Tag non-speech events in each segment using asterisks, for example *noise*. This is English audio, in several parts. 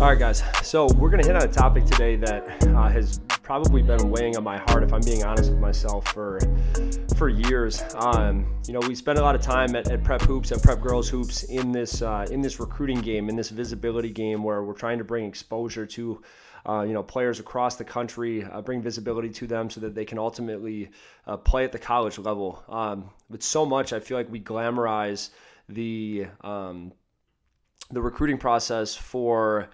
All right, guys. So we're gonna hit on a topic today that uh, has probably been weighing on my heart, if I'm being honest with myself, for for years. Um, you know, we spend a lot of time at, at Prep Hoops at Prep Girls Hoops in this uh, in this recruiting game, in this visibility game, where we're trying to bring exposure to. Uh, you know, players across the country, uh, bring visibility to them so that they can ultimately uh, play at the college level. Um, but so much, I feel like we glamorize the um, the recruiting process for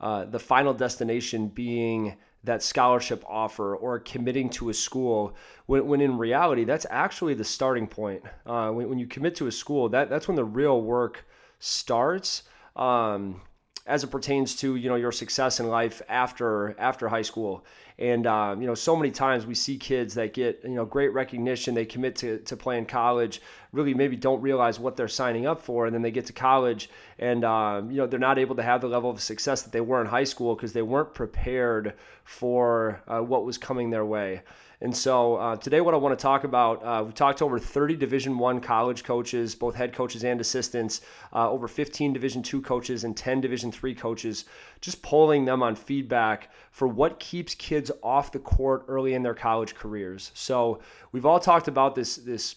uh, the final destination being that scholarship offer or committing to a school when, when in reality that's actually the starting point. Uh, when, when you commit to a school that, that's when the real work starts. Um, as it pertains to you know your success in life after after high school. And um, you know so many times we see kids that get you know great recognition they commit to, to play in college really maybe don't realize what they're signing up for and then they get to college and um, you know they're not able to have the level of success that they were in high school because they weren't prepared for uh, what was coming their way and so uh, today, what I want to talk about, uh, we talked to over 30 Division One college coaches, both head coaches and assistants, uh, over 15 Division Two coaches and 10 Division Three coaches, just polling them on feedback for what keeps kids off the court early in their college careers. So we've all talked about this this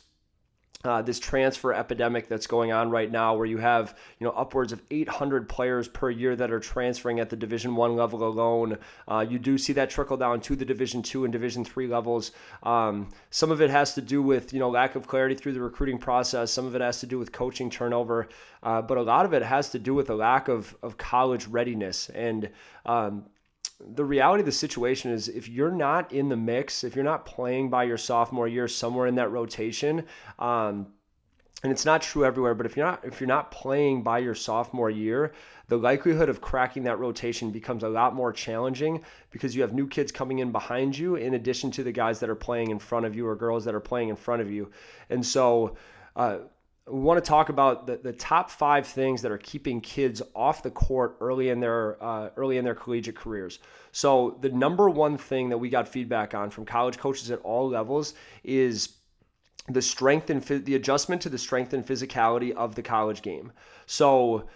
uh, this transfer epidemic that's going on right now, where you have you know upwards of 800 players per year that are transferring at the Division One level alone. Uh, you do see that trickle down to the Division Two and Division Three levels. Um, some of it has to do with you know lack of clarity through the recruiting process. Some of it has to do with coaching turnover, uh, but a lot of it has to do with a lack of of college readiness and. Um, the reality of the situation is if you're not in the mix, if you're not playing by your sophomore year somewhere in that rotation, um, and it's not true everywhere, but if you're not if you're not playing by your sophomore year, the likelihood of cracking that rotation becomes a lot more challenging because you have new kids coming in behind you in addition to the guys that are playing in front of you or girls that are playing in front of you. And so uh, we want to talk about the, the top five things that are keeping kids off the court early in their uh, early in their collegiate careers. So the number one thing that we got feedback on from college coaches at all levels is the strength and the adjustment to the strength and physicality of the college game. So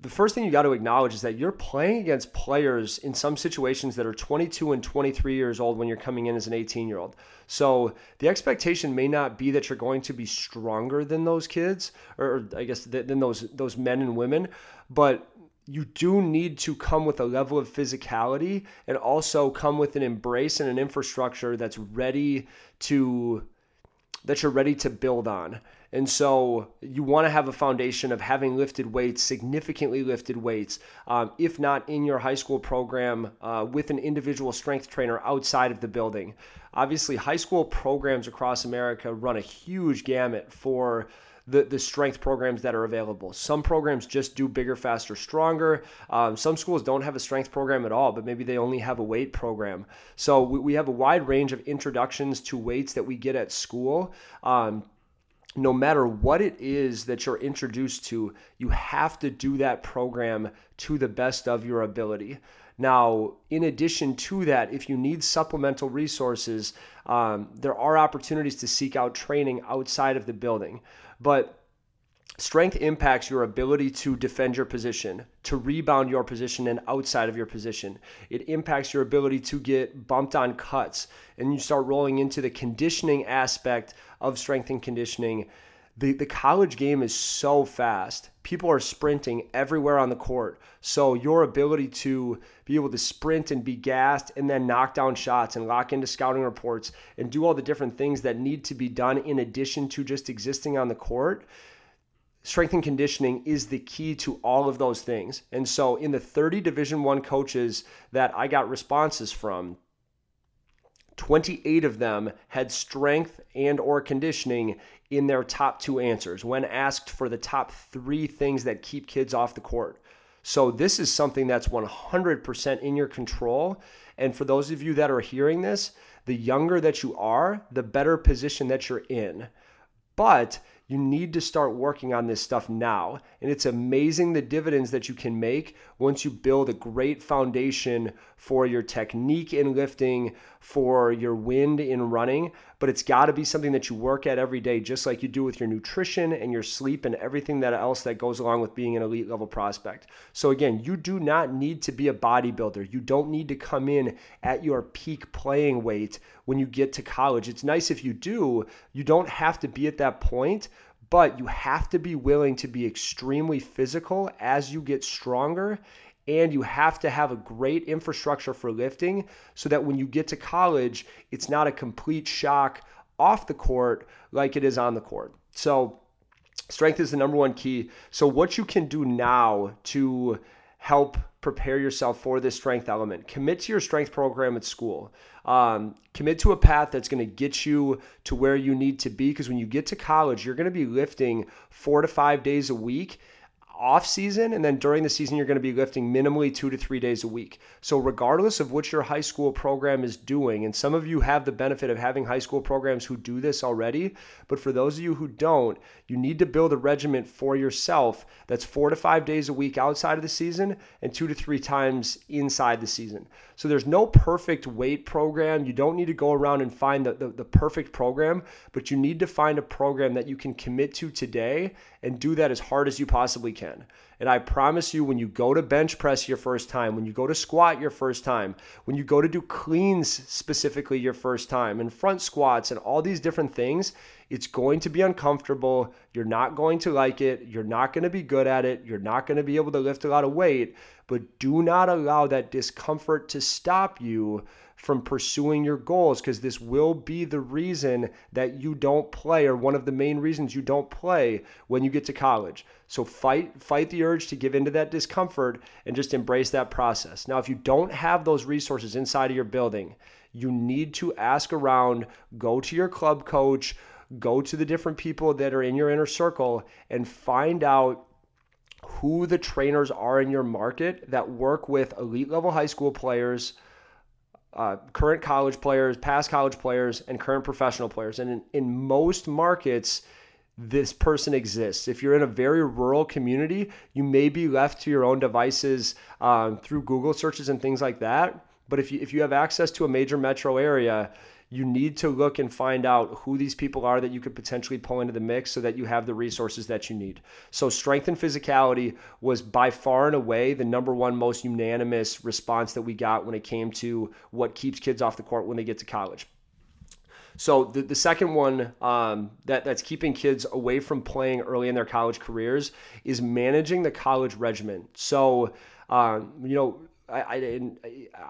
the first thing you got to acknowledge is that you're playing against players in some situations that are 22 and 23 years old when you're coming in as an 18 year old. So the expectation may not be that you're going to be stronger than those kids, or I guess than those those men and women, but you do need to come with a level of physicality and also come with an embrace and an infrastructure that's ready to that you're ready to build on. And so you want to have a foundation of having lifted weights, significantly lifted weights, um, if not in your high school program uh, with an individual strength trainer outside of the building. Obviously, high school programs across America run a huge gamut for the, the strength programs that are available. Some programs just do bigger, faster, stronger. Um, some schools don't have a strength program at all, but maybe they only have a weight program. So we, we have a wide range of introductions to weights that we get at school. Um, no matter what it is that you're introduced to, you have to do that program to the best of your ability. Now, in addition to that, if you need supplemental resources, um, there are opportunities to seek out training outside of the building. But Strength impacts your ability to defend your position, to rebound your position and outside of your position. It impacts your ability to get bumped on cuts. And you start rolling into the conditioning aspect of strength and conditioning. The, the college game is so fast. People are sprinting everywhere on the court. So, your ability to be able to sprint and be gassed and then knock down shots and lock into scouting reports and do all the different things that need to be done in addition to just existing on the court strength and conditioning is the key to all of those things. And so in the 30 division 1 coaches that I got responses from, 28 of them had strength and or conditioning in their top two answers when asked for the top 3 things that keep kids off the court. So this is something that's 100% in your control. And for those of you that are hearing this, the younger that you are, the better position that you're in. But you need to start working on this stuff now. And it's amazing the dividends that you can make once you build a great foundation for your technique in lifting, for your wind in running. But it's got to be something that you work at every day, just like you do with your nutrition and your sleep and everything that else that goes along with being an elite level prospect. So, again, you do not need to be a bodybuilder. You don't need to come in at your peak playing weight when you get to college. It's nice if you do. You don't have to be at that point but you have to be willing to be extremely physical as you get stronger and you have to have a great infrastructure for lifting so that when you get to college, it's not a complete shock off the court like it is on the court. So, strength is the number one key. So, what you can do now to help prepare yourself for this strength element, commit to your strength program at school. Um, commit to a path that's going to get you to where you need to be because when you get to college, you're going to be lifting four to five days a week off season and then during the season you're going to be lifting minimally 2 to 3 days a week. So regardless of what your high school program is doing and some of you have the benefit of having high school programs who do this already, but for those of you who don't, you need to build a regiment for yourself that's 4 to 5 days a week outside of the season and 2 to 3 times inside the season. So there's no perfect weight program. You don't need to go around and find the, the, the perfect program, but you need to find a program that you can commit to today and do that as hard as you possibly can. And I promise you, when you go to bench press your first time, when you go to squat your first time, when you go to do cleans specifically your first time, and front squats and all these different things, it's going to be uncomfortable. You're not going to like it. You're not going to be good at it. You're not going to be able to lift a lot of weight. But do not allow that discomfort to stop you from pursuing your goals because this will be the reason that you don't play or one of the main reasons you don't play when you get to college. So fight fight the urge to give into that discomfort and just embrace that process. Now if you don't have those resources inside of your building, you need to ask around, go to your club coach, go to the different people that are in your inner circle and find out who the trainers are in your market that work with elite level high school players uh, current college players, past college players, and current professional players. And in, in most markets, this person exists. If you're in a very rural community, you may be left to your own devices um, through Google searches and things like that. But if you, if you have access to a major metro area, you need to look and find out who these people are that you could potentially pull into the mix so that you have the resources that you need. So, strength and physicality was by far and away the number one most unanimous response that we got when it came to what keeps kids off the court when they get to college. So the, the second one um, that, that's keeping kids away from playing early in their college careers is managing the college regimen. So, um, you know, I,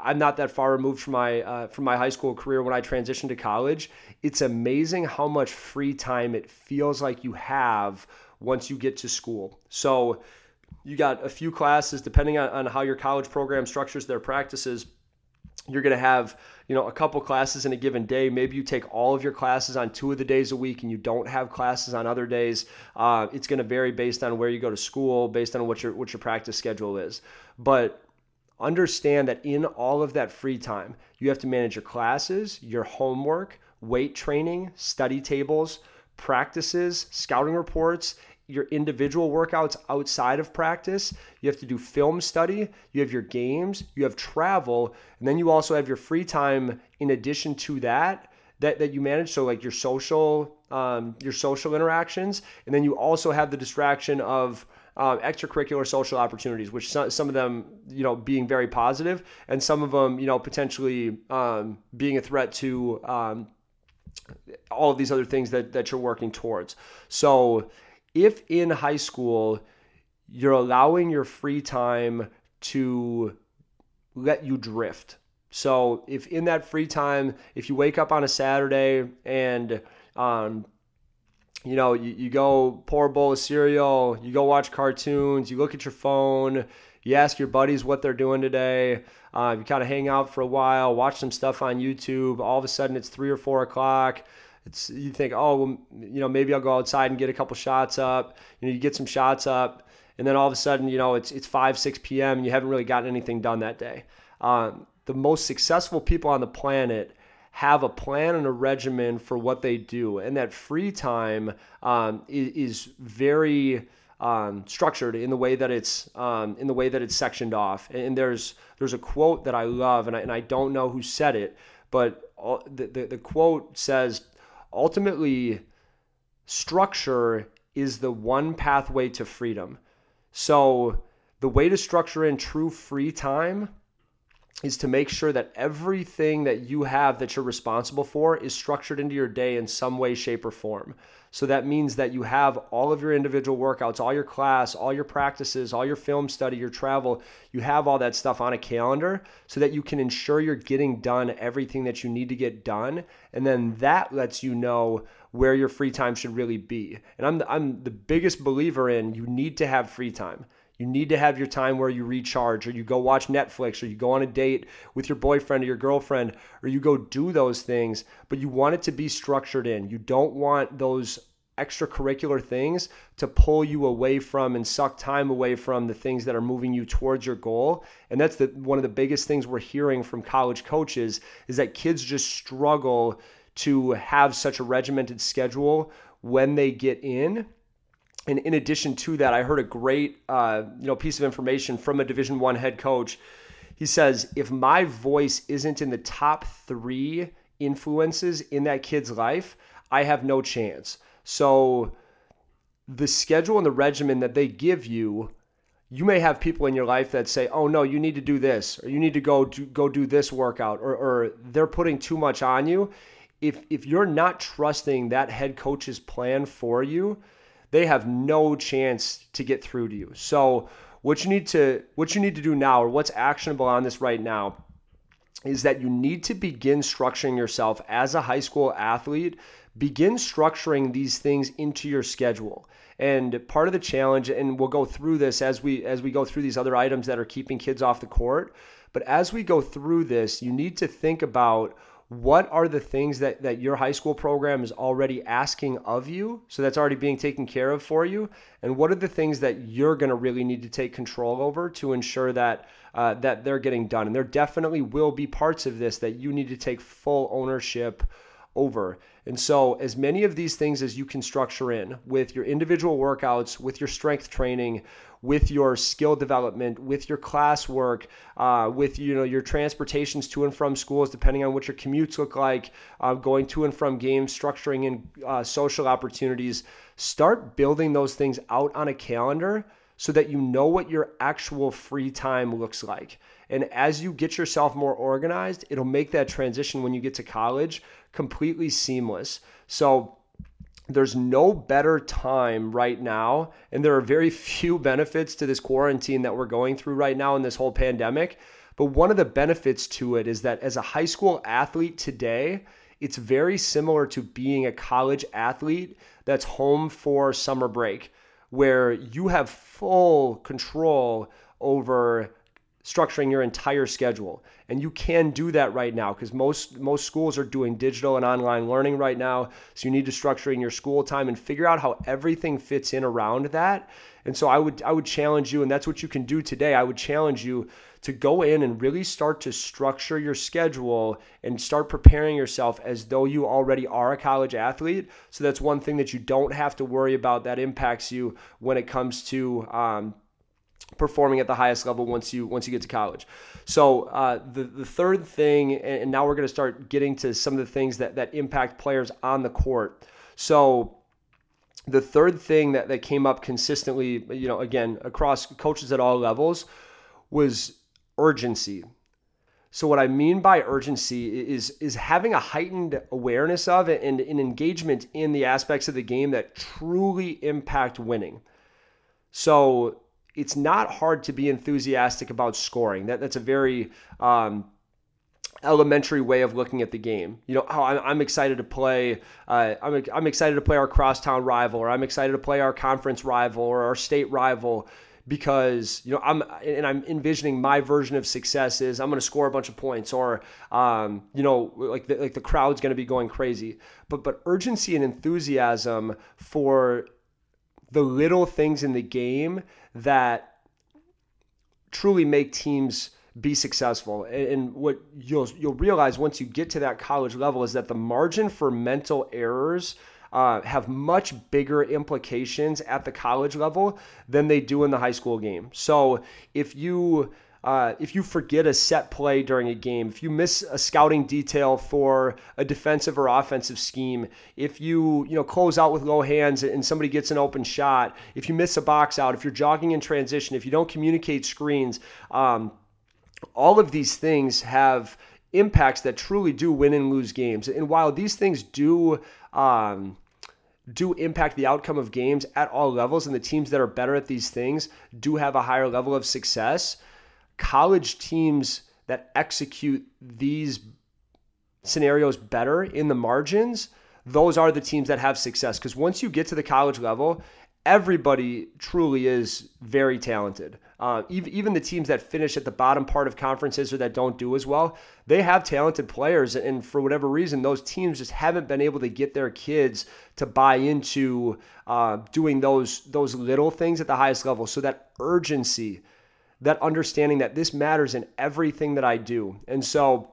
I am not that far removed from my uh, from my high school career when I transitioned to college. It's amazing how much free time it feels like you have once you get to school. So you got a few classes depending on, on how your college program structures their practices. You're going to have you know a couple classes in a given day. Maybe you take all of your classes on two of the days a week, and you don't have classes on other days. Uh, it's going to vary based on where you go to school, based on what your what your practice schedule is. But understand that in all of that free time, you have to manage your classes, your homework, weight training, study tables, practices, scouting reports, your individual workouts outside of practice. You have to do film study, you have your games, you have travel, and then you also have your free time in addition to that that, that you manage. So like your social um, your social interactions, and then you also have the distraction of uh, extracurricular social opportunities, which some, some of them, you know, being very positive, and some of them, you know, potentially um, being a threat to um, all of these other things that, that you're working towards. So, if in high school you're allowing your free time to let you drift. So, if in that free time, if you wake up on a Saturday and um, you know, you, you go pour a bowl of cereal, you go watch cartoons, you look at your phone, you ask your buddies what they're doing today, uh, you kind of hang out for a while, watch some stuff on YouTube. All of a sudden, it's three or four o'clock. It's you think, oh, well, you know, maybe I'll go outside and get a couple shots up. You know, you get some shots up, and then all of a sudden, you know, it's it's five, six p.m. and you haven't really gotten anything done that day. Um, the most successful people on the planet have a plan and a regimen for what they do, and that free time um, is, is, very um, structured in the way that it's um, in the way that it's sectioned off. And there's there's a quote that I love, and I, and I don't know who said it, but the, the, the quote says, ultimately, structure is the one pathway to freedom. So the way to structure in true free time is to make sure that everything that you have that you're responsible for is structured into your day in some way, shape, or form. So that means that you have all of your individual workouts, all your class, all your practices, all your film study, your travel, you have all that stuff on a calendar so that you can ensure you're getting done everything that you need to get done. And then that lets you know where your free time should really be. And I'm the, I'm the biggest believer in you need to have free time. You need to have your time where you recharge, or you go watch Netflix, or you go on a date with your boyfriend or your girlfriend, or you go do those things, but you want it to be structured in. You don't want those extracurricular things to pull you away from and suck time away from the things that are moving you towards your goal. And that's the one of the biggest things we're hearing from college coaches is that kids just struggle to have such a regimented schedule when they get in and in addition to that, I heard a great uh, you know piece of information from a Division One head coach. He says, if my voice isn't in the top three influences in that kid's life, I have no chance. So the schedule and the regimen that they give you, you may have people in your life that say, "Oh no, you need to do this, or you need to go do, go do this workout," or, or they're putting too much on you. If if you're not trusting that head coach's plan for you, they have no chance to get through to you. So what you need to what you need to do now or what's actionable on this right now is that you need to begin structuring yourself as a high school athlete begin structuring these things into your schedule and part of the challenge and we'll go through this as we as we go through these other items that are keeping kids off the court but as we go through this you need to think about what are the things that, that your high school program is already asking of you so that's already being taken care of for you? And what are the things that you're going to really need to take control over to ensure that uh, that they're getting done? And there definitely will be parts of this that you need to take full ownership over. And so, as many of these things as you can structure in with your individual workouts, with your strength training, with your skill development, with your classwork, uh, with you know your transportations to and from schools, depending on what your commutes look like, uh, going to and from games, structuring in uh, social opportunities. Start building those things out on a calendar so that you know what your actual free time looks like. And as you get yourself more organized, it'll make that transition when you get to college completely seamless. So there's no better time right now, and there are very *laughs* few benefits to this quarantine that we're going through right now in this whole pandemic. But one of the benefits to it is that as a high school athlete today, it's very similar to being a college athlete that's home for summer break, where you have full control over structuring your entire schedule. And you can do that right now because most most schools are doing digital and online learning right now. So you need to structure in your school time and figure out how everything fits in around that. And so I would I would challenge you and that's what you can do today. I would challenge you to go in and really start to structure your schedule and start preparing yourself as though you already are a college athlete. So that's one thing that you don't have to worry about that impacts you when it comes to um, performing at the highest level once you once you get to college. So uh, the the third thing, and now we're going to start getting to some of the things that that impact players on the court. So the third thing that, that came up consistently, you know, again across coaches at all levels, was urgency. So what I mean by urgency is is having a heightened awareness of it and an engagement in the aspects of the game that truly impact winning. So it's not hard to be enthusiastic about scoring. That that's a very um, elementary way of looking at the game. You know, oh, I'm, I'm excited to play. Uh, I'm, I'm excited to play our crosstown rival, or I'm excited to play our conference rival, or our state rival, because you know I'm and I'm envisioning my version of success is I'm going to score a bunch of points, or um, you know, like the, like the crowd's going to be going crazy. But but urgency and enthusiasm for the little things in the game that truly make teams be successful. And what you'll you'll realize once you get to that college level is that the margin for mental errors uh, have much bigger implications at the college level than they do in the high school game. So if you uh, if you forget a set play during a game, if you miss a scouting detail for a defensive or offensive scheme, if you you know close out with low hands and somebody gets an open shot, if you miss a box out, if you're jogging in transition, if you don't communicate screens, um, all of these things have impacts that truly do win and lose games. And while these things do um, do impact the outcome of games at all levels, and the teams that are better at these things do have a higher level of success college teams that execute these scenarios better in the margins, those are the teams that have success. Because once you get to the college level, everybody truly is very talented. Uh, even, the teams that finish at the bottom part of conferences or that don't do as well, they have talented players. And for whatever reason, those teams just haven't been able to get their kids to buy into uh, doing those those little things at the highest level. So that urgency that understanding that this matters in everything that I do. And so,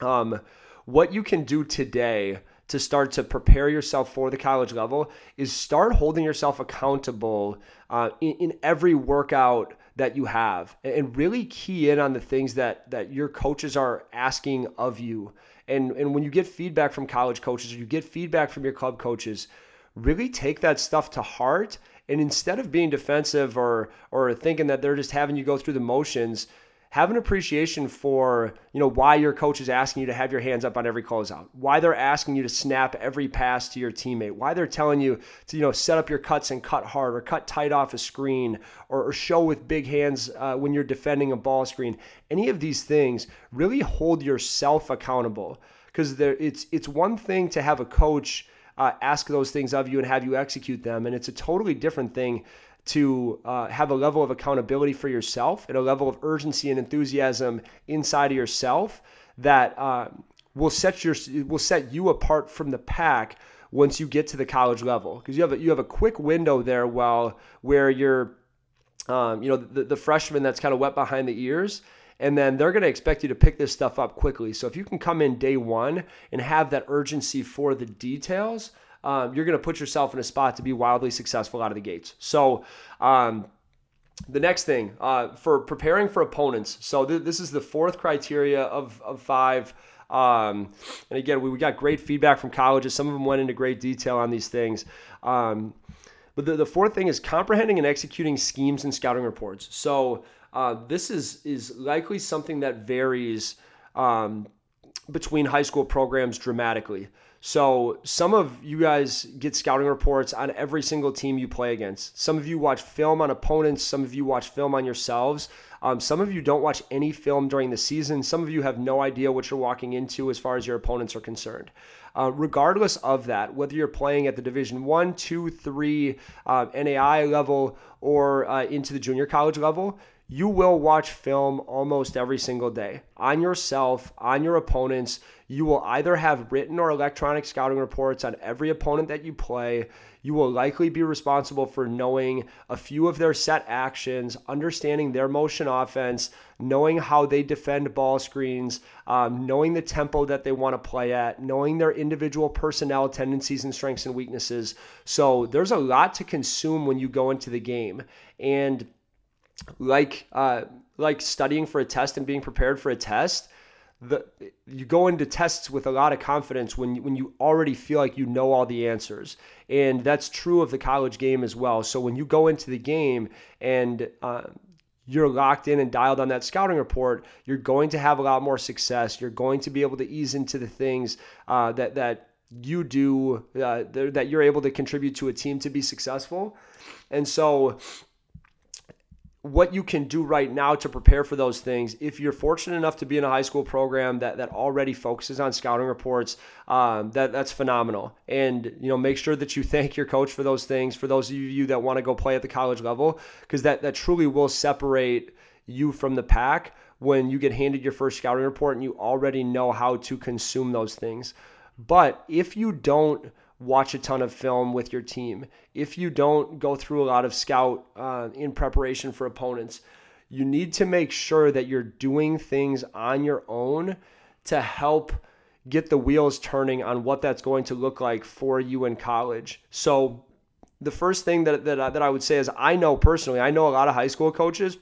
um, what you can do today to start to prepare yourself for the college level is start holding yourself accountable uh, in, in, every workout that you have and really key in on the things that that your coaches are asking of you and and when you get feedback from college coaches or you get feedback from your club coaches really take that stuff to heart and instead of being defensive or or thinking that they're just having you go through the motions, have an appreciation for you know why your coach is asking you to have your hands up on every closeout, why they're asking you to snap every pass to your teammate, why they're telling you to you know set up your cuts and cut hard or cut tight off a screen or, or show with big hands uh, when you're defending a ball screen. Any of these things really hold yourself accountable because there it's it's one thing to have a coach uh, ask those things of you and have you execute them. And it's a totally different thing to uh, have a level of accountability for yourself and a level of urgency and enthusiasm inside of yourself that uh, will set your will set you apart from the pack once you get to the college level because you have a, you have a quick window there while where you're um, you know the, the freshman that's kind of wet behind the ears and then they're going to expect you to pick this stuff up quickly. So if you can come in day one and have that urgency for the details, um, you're going to put yourself in a spot to be wildly successful out of the gates. So, um, the next thing uh, for preparing for opponents. So th- this is the fourth criteria of, of five. Um, and again, we, we got great feedback from colleges. Some of them went into great detail on these things. Um, but the, the fourth thing is comprehending and executing schemes and scouting reports. So uh, this is is likely something that varies um, between high school programs dramatically. So some of you guys get scouting reports on every single team you play against. Some of you watch film on opponents. Some of you watch film on yourselves. Um, some of you don't watch any film during the season. Some of you have no idea what you're walking into as far as your opponents are concerned. Uh, regardless of that, whether you're playing at the Division One, Two, Three, uh, NAIA level, or uh, into the junior college level, you will watch film almost every single day on yourself, on your opponents. You will either have written or electronic scouting reports on every opponent that you play. You will likely be responsible for knowing a few of their set actions, understanding their motion offense, knowing how they defend ball screens, um, knowing the tempo that they want to play at, knowing their individual personnel tendencies and strengths and weaknesses. So there's a lot to consume when you go into the game. And like uh, like studying for a test and being prepared for a test, the you go into tests with a lot of confidence when you, when you already feel like you know all the answers, and that's true of the college game as well. So when you go into the game and uh, you're locked in and dialed on that scouting report, you're going to have a lot more success. You're going to be able to ease into the things uh, that that you do uh, that you're able to contribute to a team to be successful. And so what you can do right now to prepare for those things. If you're fortunate enough to be in a high school program that, that already focuses on scouting reports, um, that that's phenomenal. And you know, make sure that you thank your coach for those things. For those of you that want to go play at the college level, because that that truly will separate you from the pack when you get handed your first scouting report and you already know how to consume those things. But if you don't watch a ton of film with your team, if you don't go through a lot of scout uh, in preparation for opponents, you need to make sure that you're doing things on your own to help get the wheels turning on what that's going to look like for you in college. So, the first thing that, that, that I would say is I know personally, I know a lot of high school coaches.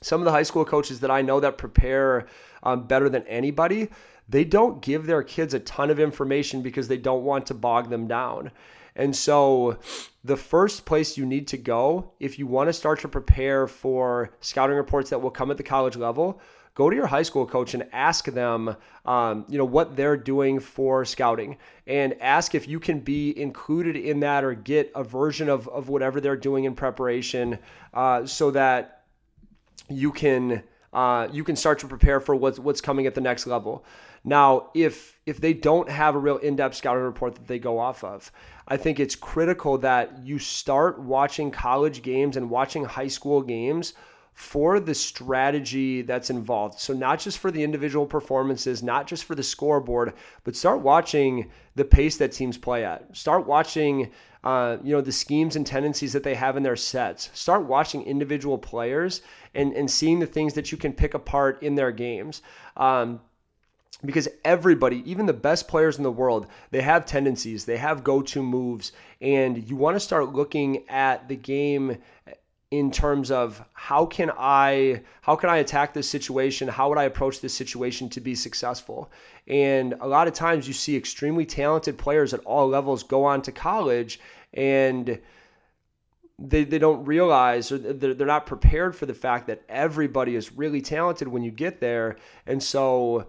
Some of the high school coaches that I know that prepare um, better than anybody, they don't give their kids a ton of information because they don't want to bog them down. And so, the first place you need to go if you want to start to prepare for scouting reports that will come at the college level, go to your high school coach and ask them, um, you know, what they're doing for scouting, and ask if you can be included in that or get a version of of whatever they're doing in preparation, uh, so that you can uh, you can start to prepare for what's what's coming at the next level. Now, if if they don't have a real in-depth scouting report that they go off of, I think it's critical that you start watching college games and watching high school games for the strategy that's involved. So, not just for the individual performances, not just for the scoreboard, but start watching the pace that teams play at. Start watching, uh, you know, the schemes and tendencies that they have in their sets. Start watching individual players and, and seeing the things that you can pick apart in their games. Um, because everybody, even the best players in the world, they have tendencies, they have go to moves, and you want to start looking at the game in terms of how can I how can I attack this situation? How would I approach this situation to be successful? And a lot of times you see extremely talented players at all levels go on to college and they, they don't realize or they're, they're not prepared for the fact that everybody is really talented when you get there. And so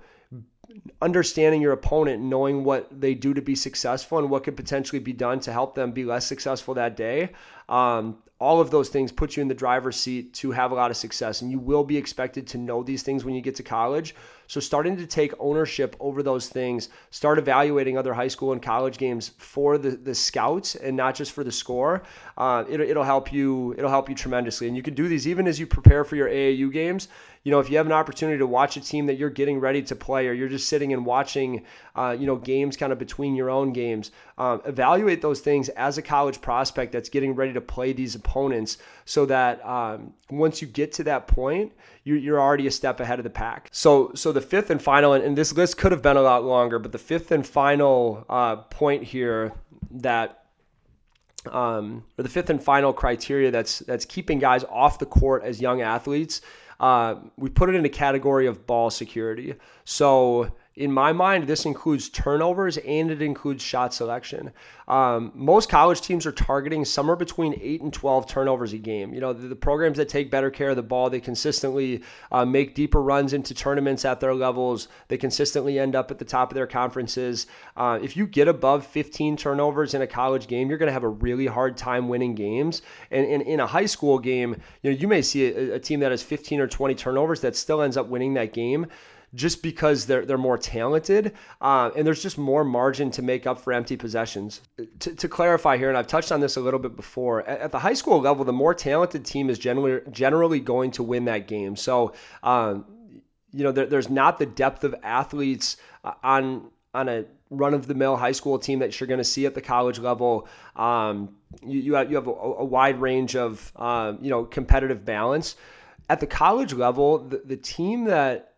understanding your opponent, knowing what they do to be successful and what could potentially be done to help them be less successful that day. Um, all of those things put you in the driver's seat to have a lot of success. And you will be expected to know these things when you get to college. So, starting to take ownership over those things, start evaluating other high school and college games for the, the scouts and not just for the score. Uh, it, it'll help you. It'll help you tremendously. And you can do these even as you prepare for your AAU games you know, if you have an opportunity to watch a team that you're getting ready to play, or you're just sitting and watching, uh, you know, games kind of between your own games, um, evaluate those things as a college prospect that's getting ready to play these opponents, so that um, once you get to that point, you're, you're already a step ahead of the pack. So, so the fifth and final, and, and this list could have been a lot longer, but the fifth and final uh, point here that um, or the fifth and final criteria that's that's keeping guys off the court as young athletes uh, we put it in a category of ball security. So in my mind, this includes turnovers and it includes shot selection. Um, most college teams are targeting somewhere between 8 and 12 turnovers a game. You know, the, the programs that take better care of the ball, they consistently uh, make deeper runs into tournaments at their levels. They consistently end up at the top of their conferences. Uh, if you get above 15 turnovers in a college game, you're going to have a really hard time winning games. And, in a high school game, you know, you may see a, a team that has 15 or 20 turnovers that still ends up winning that game just because they're they're more talented uh, and there's just more margin to make up for empty possessions. To, to, clarify here, and I've touched on this a little bit before, at, at the high school level, the more talented team is generally generally going to win that game. So. Um, you know, there, there's not the depth of athletes uh, on on a run of the mill high school team that you're going to see at the college level. Um, you, you, have, you have a, a wide range of, uh, you know, competitive balance. At the college level, the, the team that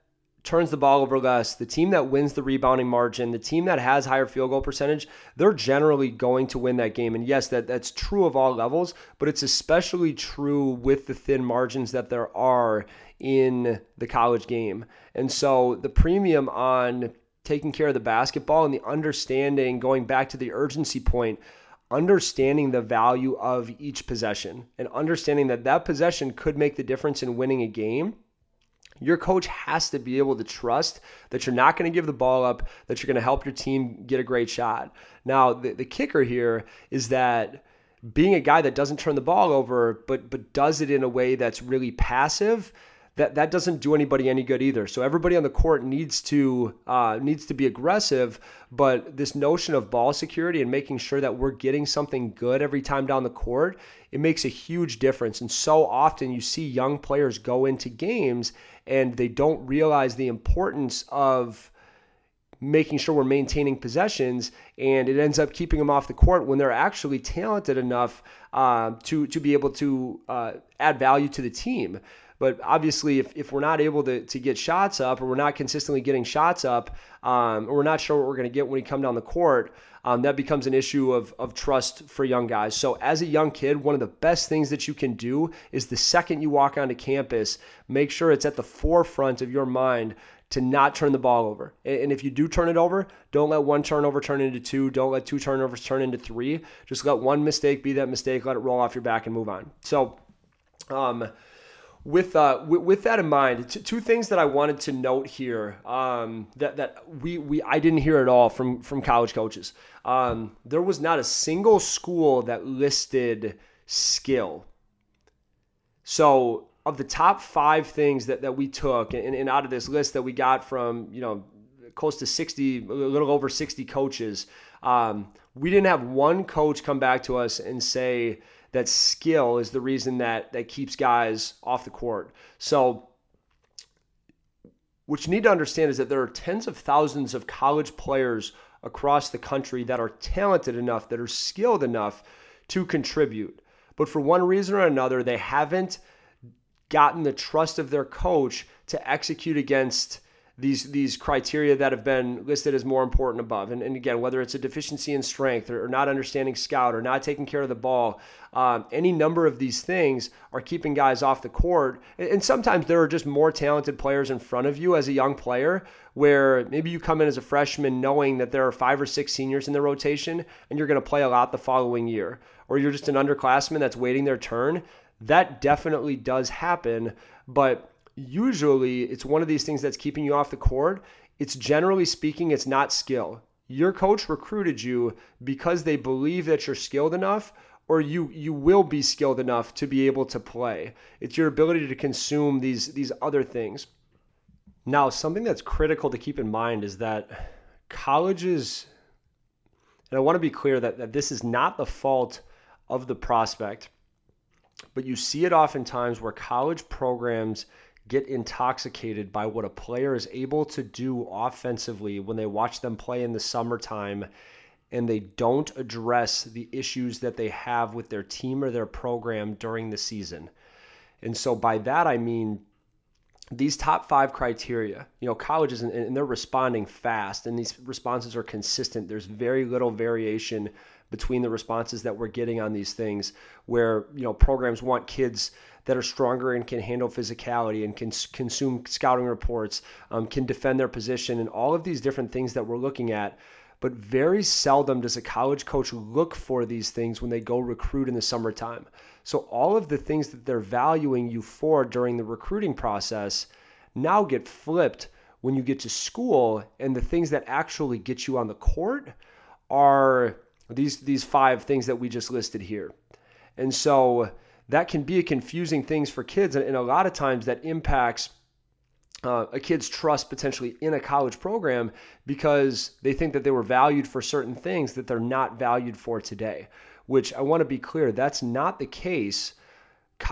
turns the ball over less, the team that wins the rebounding margin, the team that has higher field goal percentage, they're generally going to win that game. And yes, that, that's true of all levels, but it's especially true with the thin margins that there are in the college game. And so the premium on taking care of the basketball and the understanding, going back to the urgency point, understanding the value of each possession and understanding that that possession could make the difference in winning a game your coach has to be able to trust that you're not going to give the ball up, that you're going to help your team get a great shot. Now, the, the kicker here is that being a guy that doesn't turn the ball over, but but does it in a way that's really passive, that that doesn't do anybody any good either. So everybody on the court needs to uh, needs to be aggressive, but this notion of ball security and making sure that we're getting something good every time down the court, it makes a huge difference. And so often you see young players go into games and they don't realize the importance of making sure we're maintaining possessions, and it ends up keeping them off the court when they're actually talented enough uh, to to be able to uh, add value to the team. But obviously, if, if we're not able to, to get shots up or we're not consistently getting shots up um, or we're not sure what we're going to get when we come down the court, um, that becomes an issue of, of trust for young guys. So, as a young kid, one of the best things that you can do is the second you walk onto campus, make sure it's at the forefront of your mind to not turn the ball over. And if you do turn it over, don't let one turnover turn into two. Don't let two turnovers turn into three. Just let one mistake be that mistake. Let it roll off your back and move on. So, um, with, uh, with, with that in mind, t- two things that I wanted to note here um, that that we, we I didn't hear at all from from college coaches. Um, there was not a single school that listed skill. So of the top five things that, that we took and, and out of this list that we got from you know close to 60 a little over 60 coaches um, we didn't have one coach come back to us and say that skill is the reason that that keeps guys off the court. So what you need to understand is that there are tens of thousands of college players across the country that are talented enough, that are skilled enough to contribute. But for one reason or another, they haven't gotten the trust of their coach to execute against these these criteria that have been listed as more important above. And, and again, whether it's a deficiency in strength or, or not understanding scout or not taking care of the ball, um, any number of these things are keeping guys off the court. And, and sometimes there are just more talented players in front of you as a young player where maybe you come in as a freshman knowing that there are five or six seniors in the rotation and you're going to play a lot the following year. Or you're just an underclassman that's waiting their turn. That definitely does happen. But usually it's one of these things that's keeping you off the court. It's generally speaking, it's not skill. Your coach recruited you because they believe that you're skilled enough or you you will be skilled enough to be able to play. It's your ability to consume these these other things. Now, something that's critical to keep in mind is that colleges and I want to be clear that, that this is not the fault of the prospect, but you see it oftentimes where college programs get intoxicated by what a player is able to do offensively when they watch them play in the summertime and they don't address the issues that they have with their team or their program during the season. And so by that I mean these top five criteria, you know, colleges and, and they're responding fast and these responses are consistent. There's very little variation between the responses that we're getting on these things where, you know, programs want kids that are stronger and can handle physicality and can consume scouting reports, um, can defend their position, and all of these different things that we're looking at. But very seldom does a college coach look for these things when they go recruit in the summertime. So all of the things that they're valuing you for during the recruiting process now get flipped when you get to school, and the things that actually get you on the court are these these five things that we just listed here. And so that can be a confusing things for kids, and, a lot of times that impacts uh, a kid's trust potentially in a college program because they think that they were valued for certain things that they're not valued for today. Which I want to be clear, that's not the case.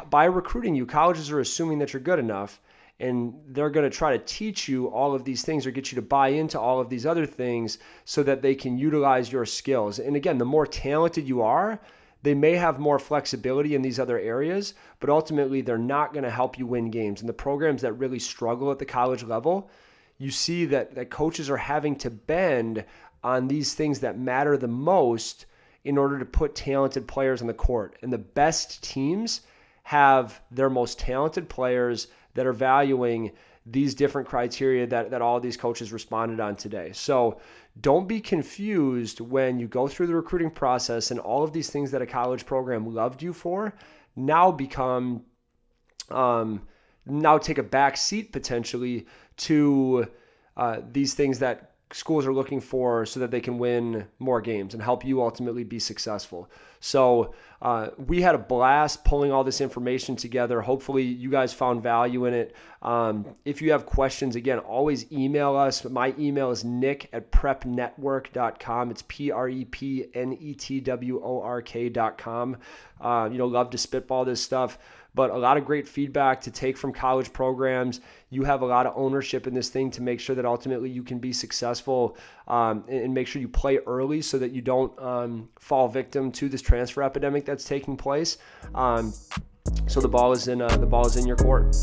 By recruiting you, colleges are assuming that you're good enough and they're going to try to teach you all of these things or get you to buy into all of these other things so that they can utilize your skills. And again, the more talented you are, they may have more flexibility in these other areas, but ultimately they're not going to help you win games. And the programs that really struggle at the college level, you see that, that coaches are having to bend on these things that matter the most in order to put talented players on the court. And the best teams have their most talented players that are valuing these different criteria that, that all these coaches responded on today. So don't be confused when you go through the recruiting process and all of these things that a college program loved you for now become um, now take a back seat potentially to uh, these things that schools are looking for so that they can win more games and help you ultimately be successful. So uh, we had a blast pulling all this information together. Hopefully, you guys found value in it. Um, if you have questions, again, always email us. My email is nick at prepnetwork.com. It's P R E P N E T W O R K.com. Uh, you know, love to spitball this stuff but a lot of great feedback to take from college programs. You have a lot of ownership in this thing to make sure that ultimately you can be successful um, and, make sure you play early so that you don't um, fall victim to this transfer epidemic that's taking place. Um, so the ball is in uh, the ball is in your court.